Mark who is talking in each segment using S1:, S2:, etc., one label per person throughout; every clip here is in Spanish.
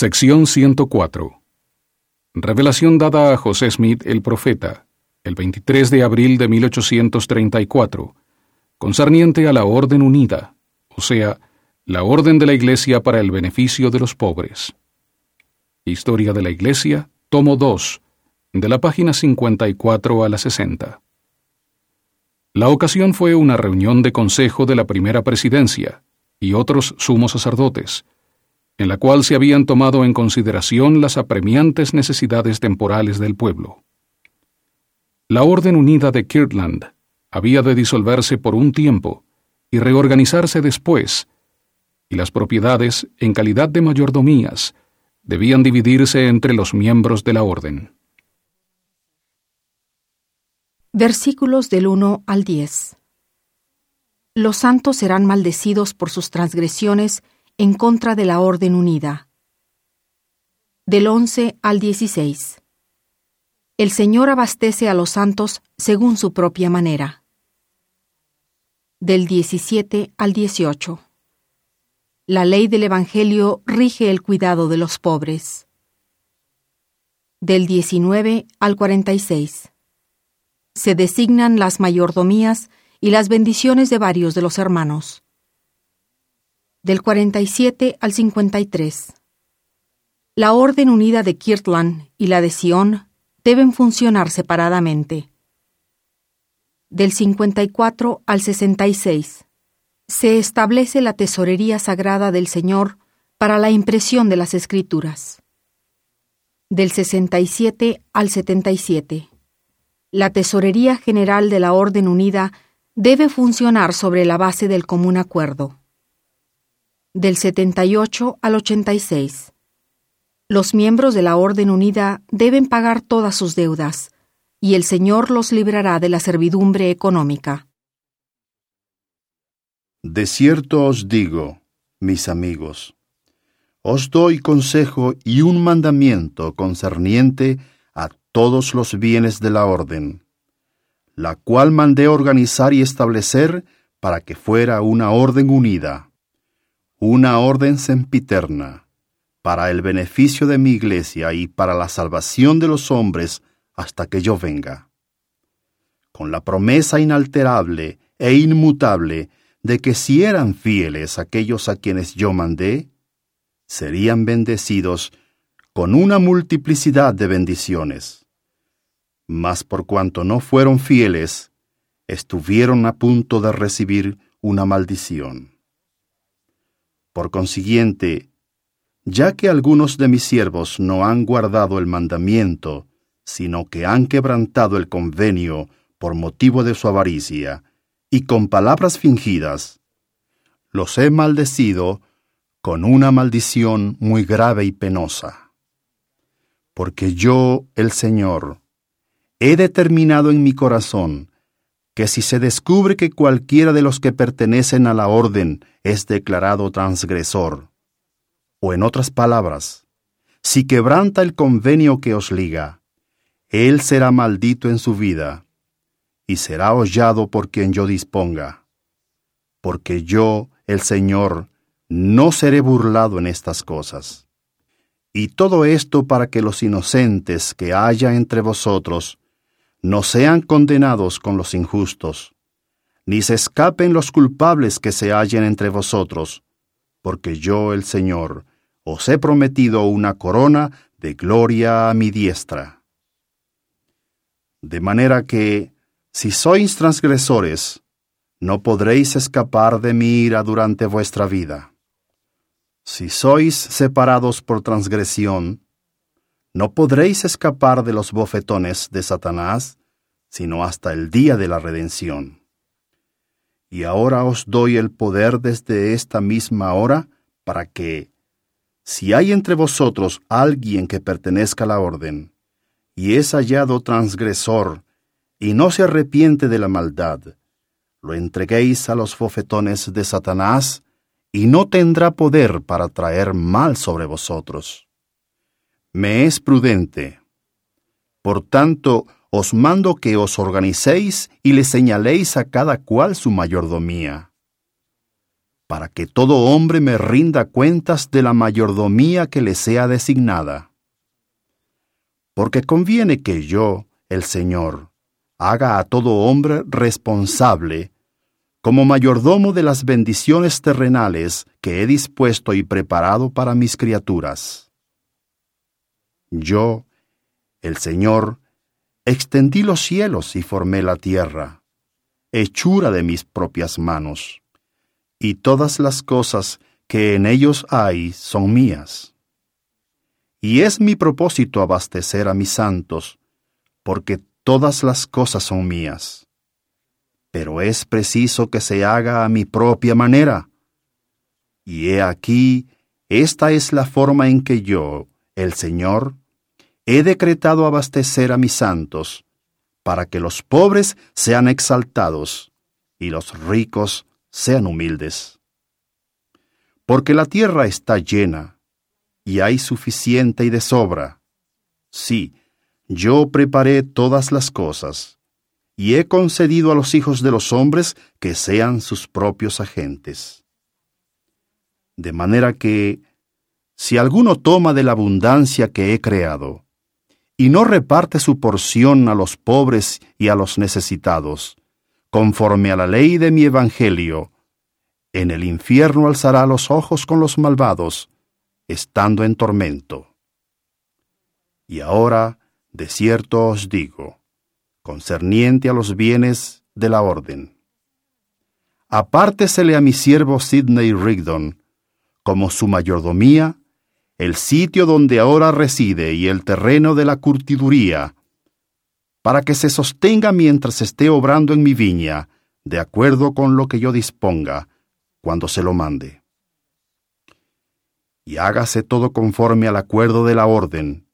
S1: Sección 104. Revelación dada a José Smith el profeta, el 23 de abril de 1834, concerniente a la Orden Unida, o sea, la Orden de la Iglesia para el beneficio de los pobres. Historia de la Iglesia, tomo 2, de la página 54 a la 60. La ocasión fue una reunión de consejo de la primera presidencia y otros sumos sacerdotes, en la cual se habían tomado en consideración las apremiantes necesidades temporales del pueblo. La Orden Unida de Kirtland había de disolverse por un tiempo y reorganizarse después, y las propiedades, en calidad de mayordomías, debían dividirse entre los miembros de la Orden.
S2: Versículos del 1 al 10 Los santos serán maldecidos por sus transgresiones en contra de la orden unida. Del 11 al 16 El Señor abastece a los santos según su propia manera. Del 17 al 18 La ley del Evangelio rige el cuidado de los pobres. Del 19 al 46 se designan las mayordomías y las bendiciones de varios de los hermanos. Del 47 al 53. La Orden Unida de Kirtland y la de Sion deben funcionar separadamente. Del 54 al 66. Se establece la tesorería sagrada del Señor para la impresión de las Escrituras. Del 67 al 77 la Tesorería General de la Orden Unida debe funcionar sobre la base del común acuerdo. Del 78 al 86. Los miembros de la Orden Unida deben pagar todas sus deudas, y el Señor los librará de la servidumbre económica.
S3: De cierto os digo, mis amigos, os doy consejo y un mandamiento concerniente todos los bienes de la orden, la cual mandé organizar y establecer para que fuera una orden unida, una orden sempiterna, para el beneficio de mi iglesia y para la salvación de los hombres hasta que yo venga. Con la promesa inalterable e inmutable de que si eran fieles aquellos a quienes yo mandé, serían bendecidos con una multiplicidad de bendiciones. Mas por cuanto no fueron fieles, estuvieron a punto de recibir una maldición. Por consiguiente, ya que algunos de mis siervos no han guardado el mandamiento, sino que han quebrantado el convenio por motivo de su avaricia, y con palabras fingidas, los he maldecido con una maldición muy grave y penosa. Porque yo, el Señor, he determinado en mi corazón que si se descubre que cualquiera de los que pertenecen a la orden es declarado transgresor, o en otras palabras, si quebranta el convenio que os liga, él será maldito en su vida, y será hollado por quien yo disponga, porque yo, el Señor, no seré burlado en estas cosas. Y todo esto para que los inocentes que haya entre vosotros no sean condenados con los injustos, ni se escapen los culpables que se hallen entre vosotros, porque yo, el Señor, os he prometido una corona de gloria a mi diestra. De manera que, si sois transgresores, no podréis escapar de mi ira durante vuestra vida. Si sois separados por transgresión, no podréis escapar de los bofetones de Satanás, sino hasta el día de la redención. Y ahora os doy el poder desde esta misma hora para que, si hay entre vosotros alguien que pertenezca a la orden, y es hallado transgresor, y no se arrepiente de la maldad, lo entreguéis a los bofetones de Satanás, y no tendrá poder para traer mal sobre vosotros. Me es prudente. Por tanto, os mando que os organicéis y le señaléis a cada cual su mayordomía. para que todo hombre me rinda cuentas de la mayordomía que le sea designada. Porque conviene que yo, el Señor, haga a todo hombre responsable, como mayordomo de las bendiciones terrenales que he dispuesto y preparado para mis criaturas. Yo, el Señor, extendí los cielos y formé la tierra, hechura de mis propias manos y todas las cosas que en ellos hay son mías. Y es mi propósito abastecer a mis santos, porque todas las cosas son mías. Pero es preciso que se haga a mi propia manera. Y he aquí, esta es la forma en que yo, el Señor, he decretado abastecer a mis santos, para que los pobres sean exaltados y los ricos sean humildes. Porque la tierra está llena, y hay suficiente y de sobra. Sí, yo preparé todas las cosas, y he concedido a los hijos de los hombres que sean sus propios agentes. De manera que, si alguno toma de la abundancia que he creado, y no reparte su porción a los pobres y a los necesitados, conforme a la ley de mi evangelio, en el infierno alzará los ojos con los malvados, estando en tormento. Y ahora, de cierto os digo, concerniente a los bienes de la orden. Apártesele a mi siervo Sidney Rigdon, como su mayordomía, el sitio donde ahora reside y el terreno de la curtiduría, para que se sostenga mientras esté obrando en mi viña, de acuerdo con lo que yo disponga, cuando se lo mande. Y hágase todo conforme al acuerdo de la orden,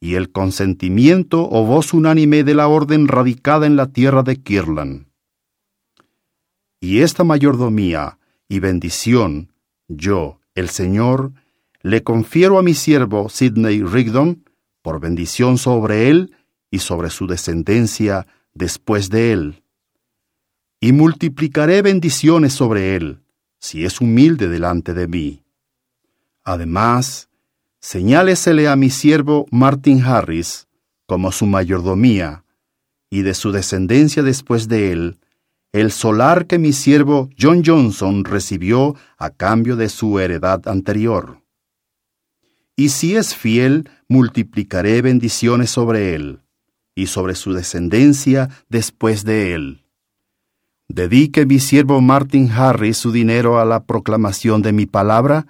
S3: y el consentimiento o voz unánime de la orden radicada en la tierra de Kirlan. Y esta mayordomía y bendición, yo, el Señor, le confiero a mi siervo Sidney Rigdon, por bendición sobre él y sobre su descendencia después de él. Y multiplicaré bendiciones sobre él, si es humilde delante de mí. Además, señálesele a mi siervo Martin Harris como su mayordomía, y de su descendencia después de él, el solar que mi siervo John Johnson recibió a cambio de su heredad anterior. Y si es fiel, multiplicaré bendiciones sobre él y sobre su descendencia después de él. Dedique mi siervo Martin Harris su dinero a la proclamación de mi palabra,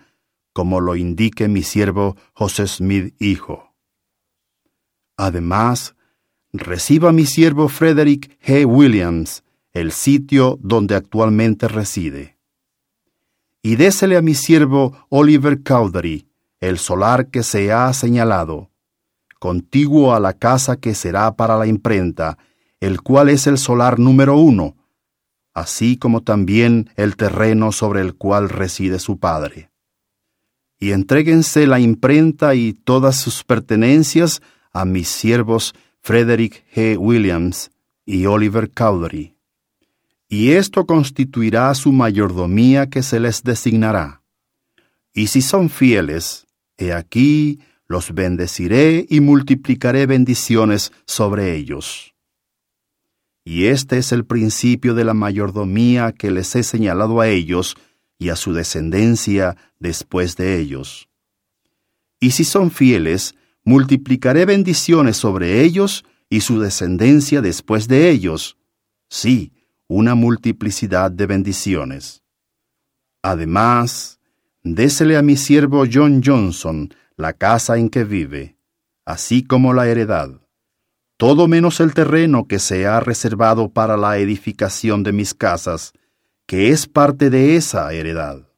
S3: como lo indique mi siervo José Smith hijo. Además, reciba mi siervo Frederick G. Williams el sitio donde actualmente reside. Y désele a mi siervo Oliver Cowdery el solar que se ha señalado, contiguo a la casa que será para la imprenta, el cual es el solar número uno, así como también el terreno sobre el cual reside su padre. Y entréguense la imprenta y todas sus pertenencias a mis siervos Frederick G. Williams y Oliver Cowdery. Y esto constituirá su mayordomía que se les designará. Y si son fieles, he aquí los bendeciré y multiplicaré bendiciones sobre ellos. Y este es el principio de la mayordomía que les he señalado a ellos y a su descendencia después de ellos. Y si son fieles, multiplicaré bendiciones sobre ellos y su descendencia después de ellos. Sí, una multiplicidad de bendiciones. Además, désele a mi siervo John Johnson la casa en que vive, así como la heredad, todo menos el terreno que se ha reservado para la edificación de mis casas, que es parte de esa heredad,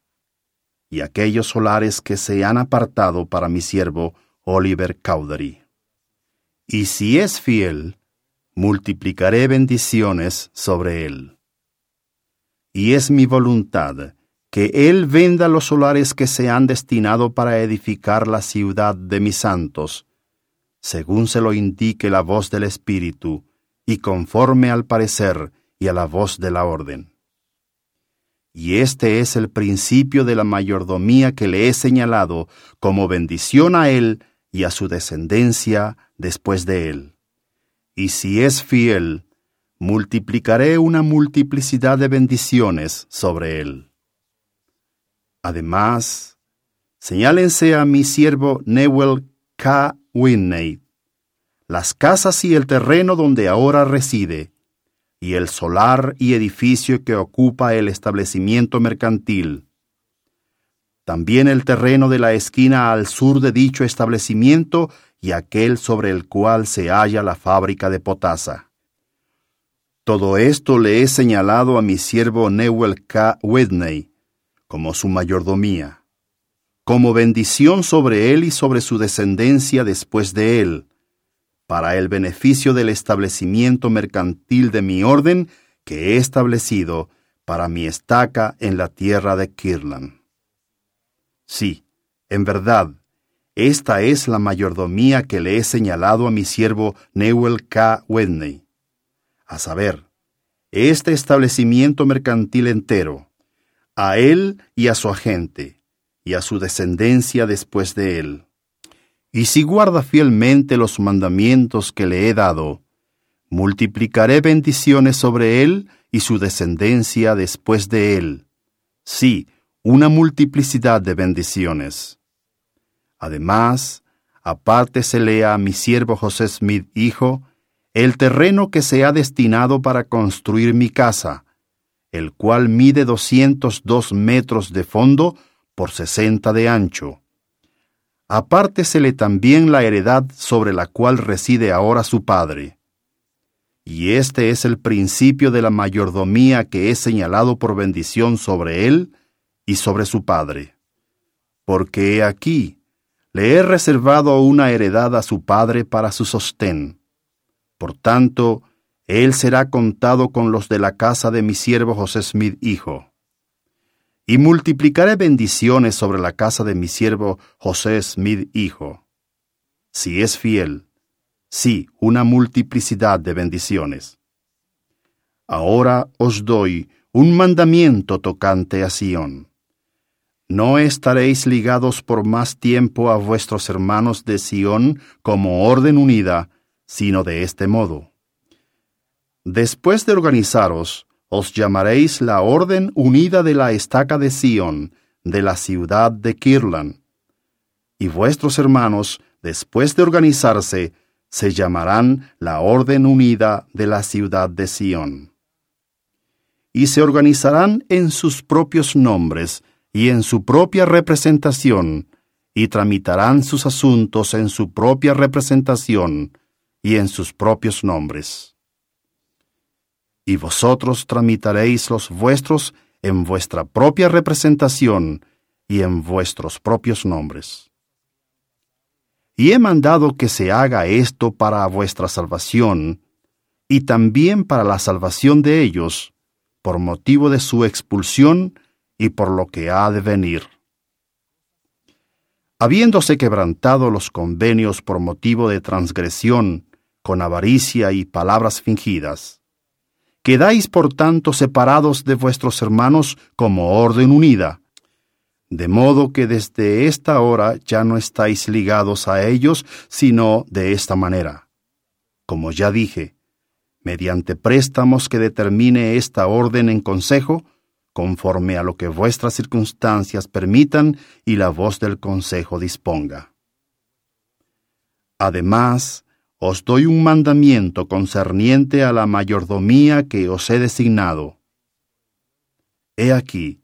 S3: y aquellos solares que se han apartado para mi siervo Oliver Cowdery. Y si es fiel, multiplicaré bendiciones sobre él. Y es mi voluntad que Él venda los solares que se han destinado para edificar la ciudad de mis santos, según se lo indique la voz del Espíritu, y conforme al parecer y a la voz de la orden. Y este es el principio de la mayordomía que le he señalado como bendición a él y a su descendencia después de él. Y si es fiel, multiplicaré una multiplicidad de bendiciones sobre él. Además, señálense a mi siervo Newell K. Whitney las casas y el terreno donde ahora reside, y el solar y edificio que ocupa el establecimiento mercantil. También el terreno de la esquina al sur de dicho establecimiento y aquel sobre el cual se halla la fábrica de potasa. Todo esto le he señalado a mi siervo Newell K. Whitney como su mayordomía, como bendición sobre él y sobre su descendencia después de él, para el beneficio del establecimiento mercantil de mi orden que he establecido para mi estaca en la tierra de Kirlan. Sí, en verdad, esta es la mayordomía que le he señalado a mi siervo Newell K. Wedney. A saber, este establecimiento mercantil entero, a él y a su agente, y a su descendencia después de él y si guarda fielmente los mandamientos que le he dado, multiplicaré bendiciones sobre él y su descendencia después de él. Sí, una multiplicidad de bendiciones. Además, apártesele a mi siervo José Smith, hijo, el terreno que se ha destinado para construir mi casa, el cual mide doscientos dos metros de fondo por sesenta de ancho apártesele también la heredad sobre la cual reside ahora su padre. Y este es el principio de la mayordomía que he señalado por bendición sobre él y sobre su padre. Porque he aquí, le he reservado una heredad a su padre para su sostén. Por tanto, él será contado con los de la casa de mi siervo José Smith hijo y multiplicaré bendiciones sobre la casa de mi siervo José Smith hijo. Si es fiel, sí, una multiplicidad de bendiciones. Ahora os doy un mandamiento tocante a Sión. No estaréis ligados por más tiempo a vuestros hermanos de Sión como orden unida, sino de este modo. Después de organizaros, os llamaréis la Orden Unida de la Estaca de Sión, de la ciudad de Kirlan. Y vuestros hermanos, después de organizarse, se llamarán la Orden Unida de la ciudad de Sión. Y se organizarán en sus propios nombres y en su propia representación, y tramitarán sus asuntos en su propia representación y en sus propios nombres y vosotros tramitaréis los vuestros en vuestra propia representación y en vuestros propios nombres. Y he mandado que se haga esto para vuestra salvación, y también para la salvación de ellos, por motivo de su expulsión y por lo que ha de venir. Habiéndose quebrantado los convenios por motivo de transgresión, con avaricia y palabras fingidas, Quedáis por tanto separados de vuestros hermanos como orden unida, de modo que desde esta hora ya no estáis ligados a ellos, sino de esta manera. Como ya dije, mediante préstamos que determine esta orden en consejo, conforme a lo que vuestras circunstancias permitan y la voz del consejo disponga. Además, os doy un mandamiento concerniente a la mayordomía que os he designado. He aquí,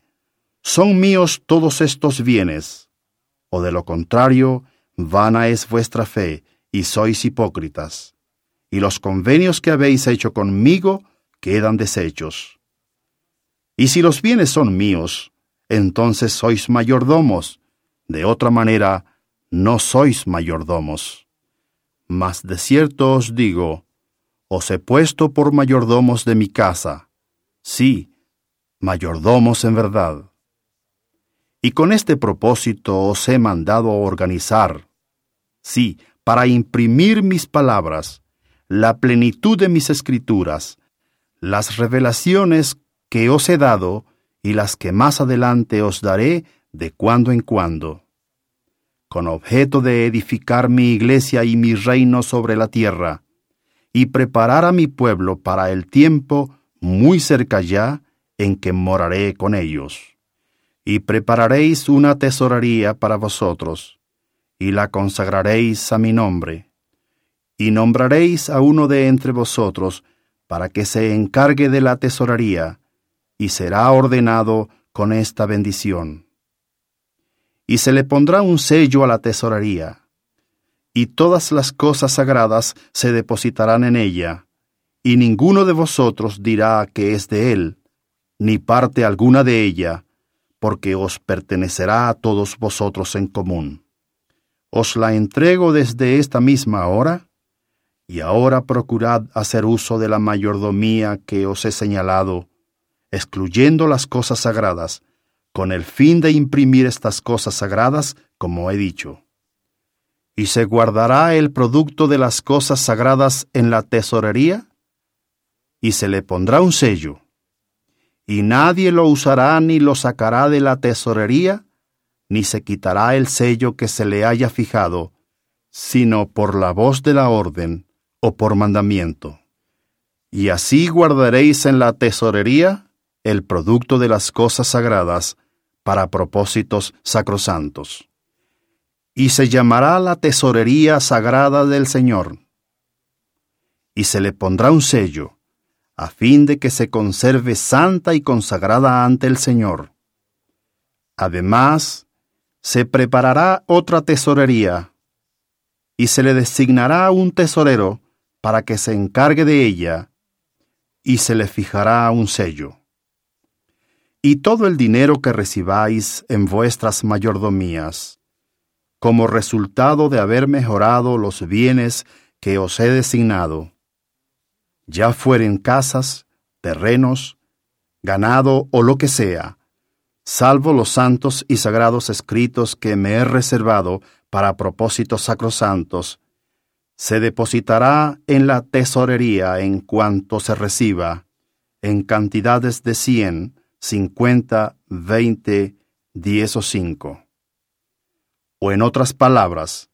S3: son míos todos estos bienes, o de lo contrario, vana es vuestra fe, y sois hipócritas, y los convenios que habéis hecho conmigo quedan deshechos. Y si los bienes son míos, entonces sois mayordomos, de otra manera, no sois mayordomos. Mas de cierto os digo, os he puesto por mayordomos de mi casa, sí, mayordomos en verdad. Y con este propósito os he mandado organizar, sí, para imprimir mis palabras, la plenitud de mis escrituras, las revelaciones que os he dado y las que más adelante os daré de cuando en cuando, con objeto de edificar mi iglesia y mi reino sobre la tierra, y preparar a mi pueblo para el tiempo muy cerca ya en que moraré con ellos. Y prepararéis una tesorería para vosotros, y la consagraréis a mi nombre, y nombraréis a uno de entre vosotros, para que se encargue de la tesorería, y será ordenado con esta bendición. Y se le pondrá un sello a la tesorería, y todas las cosas sagradas se depositarán en ella, y ninguno de vosotros dirá que es de él, ni parte alguna de ella, porque os pertenecerá a todos vosotros en común. Os la entrego desde esta misma hora, y ahora procurad hacer uso de la mayordomía que os he señalado, excluyendo las cosas sagradas, con el fin de imprimir estas cosas sagradas, como he dicho. ¿Y se guardará el producto de las cosas sagradas en la tesorería? Y se le pondrá un sello. Y nadie lo usará ni lo sacará de la tesorería, ni se quitará el sello que se le haya fijado, sino por la voz de la orden o por mandamiento. Y así guardaréis en la tesorería el producto de las cosas sagradas para propósitos sacrosantos. Y se llamará la tesorería sagrada del Señor. Y se le pondrá un sello, a fin de que se conserve santa y consagrada ante el Señor. Además, se preparará otra tesorería, y se le designará un tesorero para que se encargue de ella, y se le fijará un sello. Y todo el dinero que recibáis en vuestras mayordomías, como resultado de haber mejorado los bienes que os he designado, ya fueren casas, terrenos, ganado o lo que sea, salvo los santos y sagrados escritos que me he reservado para propósitos sacrosantos, se depositará en la tesorería en cuanto se reciba, en cantidades de cien, cincuenta, veinte, diez o cinco. O en otras palabras,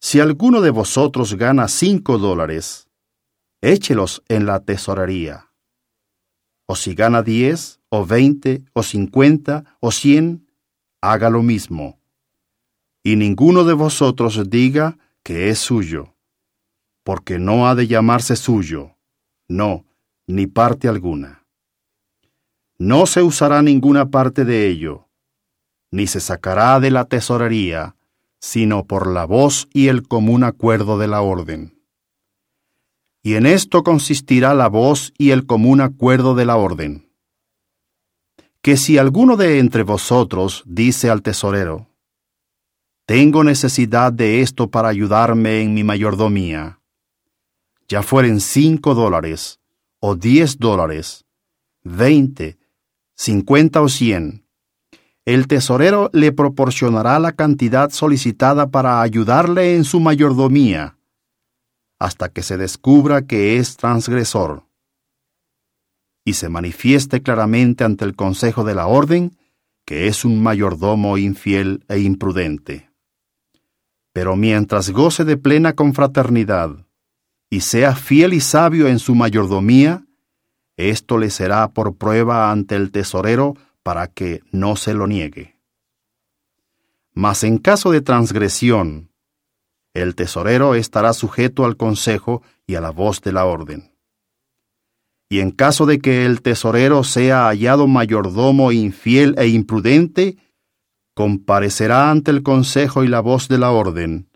S3: si alguno de vosotros gana cinco dólares, échelos en la tesorería. O si gana diez, o veinte, o cincuenta, o cien, haga lo mismo. Y ninguno de vosotros diga, que es suyo, porque no ha de llamarse suyo, no, ni parte alguna. No se usará ninguna parte de ello, ni se sacará de la tesorería, sino por la voz y el común acuerdo de la orden. Y en esto consistirá la voz y el común acuerdo de la orden. Que si alguno de entre vosotros dice al tesorero, tengo necesidad de esto para ayudarme en mi mayordomía. Ya fueren cinco dólares, o diez dólares, veinte, cincuenta o cien. El tesorero le proporcionará la cantidad solicitada para ayudarle en su mayordomía, hasta que se descubra que es transgresor y se manifieste claramente ante el Consejo de la Orden que es un mayordomo infiel e imprudente. Pero mientras goce de plena confraternidad y sea fiel y sabio en su mayordomía, esto le será por prueba ante el tesorero para que no se lo niegue. Mas en caso de transgresión, el tesorero estará sujeto al consejo y a la voz de la orden. Y en caso de que el tesorero sea hallado mayordomo infiel e imprudente, comparecerá ante el consejo y la voz de la orden,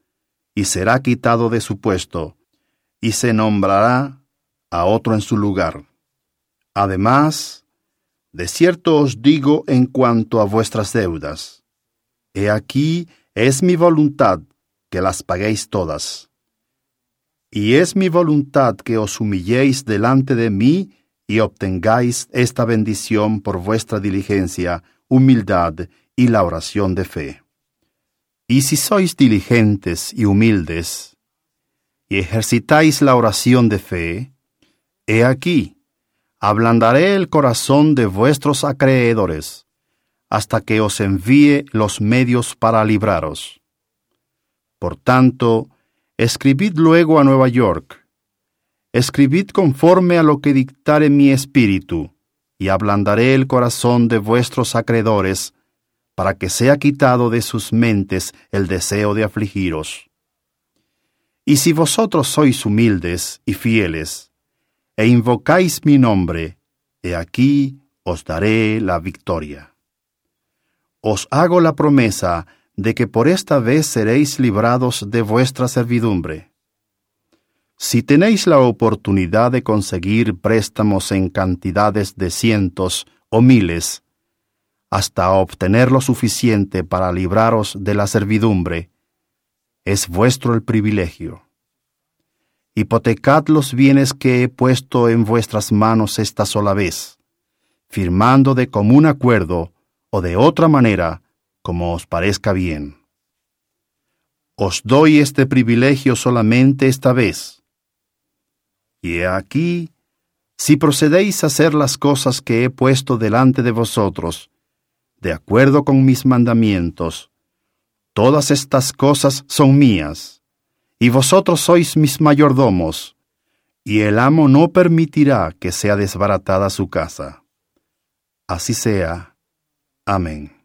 S3: y será quitado de su puesto, y se nombrará a otro en su lugar. Además, de cierto os digo en cuanto a vuestras deudas, he aquí es mi voluntad que las paguéis todas. Y es mi voluntad que os humilléis delante de mí y obtengáis esta bendición por vuestra diligencia, humildad y la oración de fe. Y si sois diligentes y humildes, y ejercitáis la oración de fe, he aquí, ablandaré el corazón de vuestros acreedores, hasta que os envíe los medios para libraros. Por tanto, escribid luego a Nueva York, escribid conforme a lo que dictare mi espíritu, y ablandaré el corazón de vuestros acreedores, para que sea quitado de sus mentes el deseo de afligiros. Y si vosotros sois humildes y fieles, e invocáis mi nombre, he aquí os daré la victoria. Os hago la promesa de que por esta vez seréis librados de vuestra servidumbre. Si tenéis la oportunidad de conseguir préstamos en cantidades de cientos o miles, hasta obtener lo suficiente para libraros de la servidumbre, es vuestro el privilegio. Hipotecad los bienes que he puesto en vuestras manos esta sola vez, firmando de común acuerdo o de otra manera, como os parezca bien. Os doy este privilegio solamente esta vez. Y he aquí, si procedéis a hacer las cosas que he puesto delante de vosotros, de acuerdo con mis mandamientos. Todas estas cosas son mías, y vosotros sois mis mayordomos, y el amo no permitirá que sea desbaratada su casa. Así sea. Amén.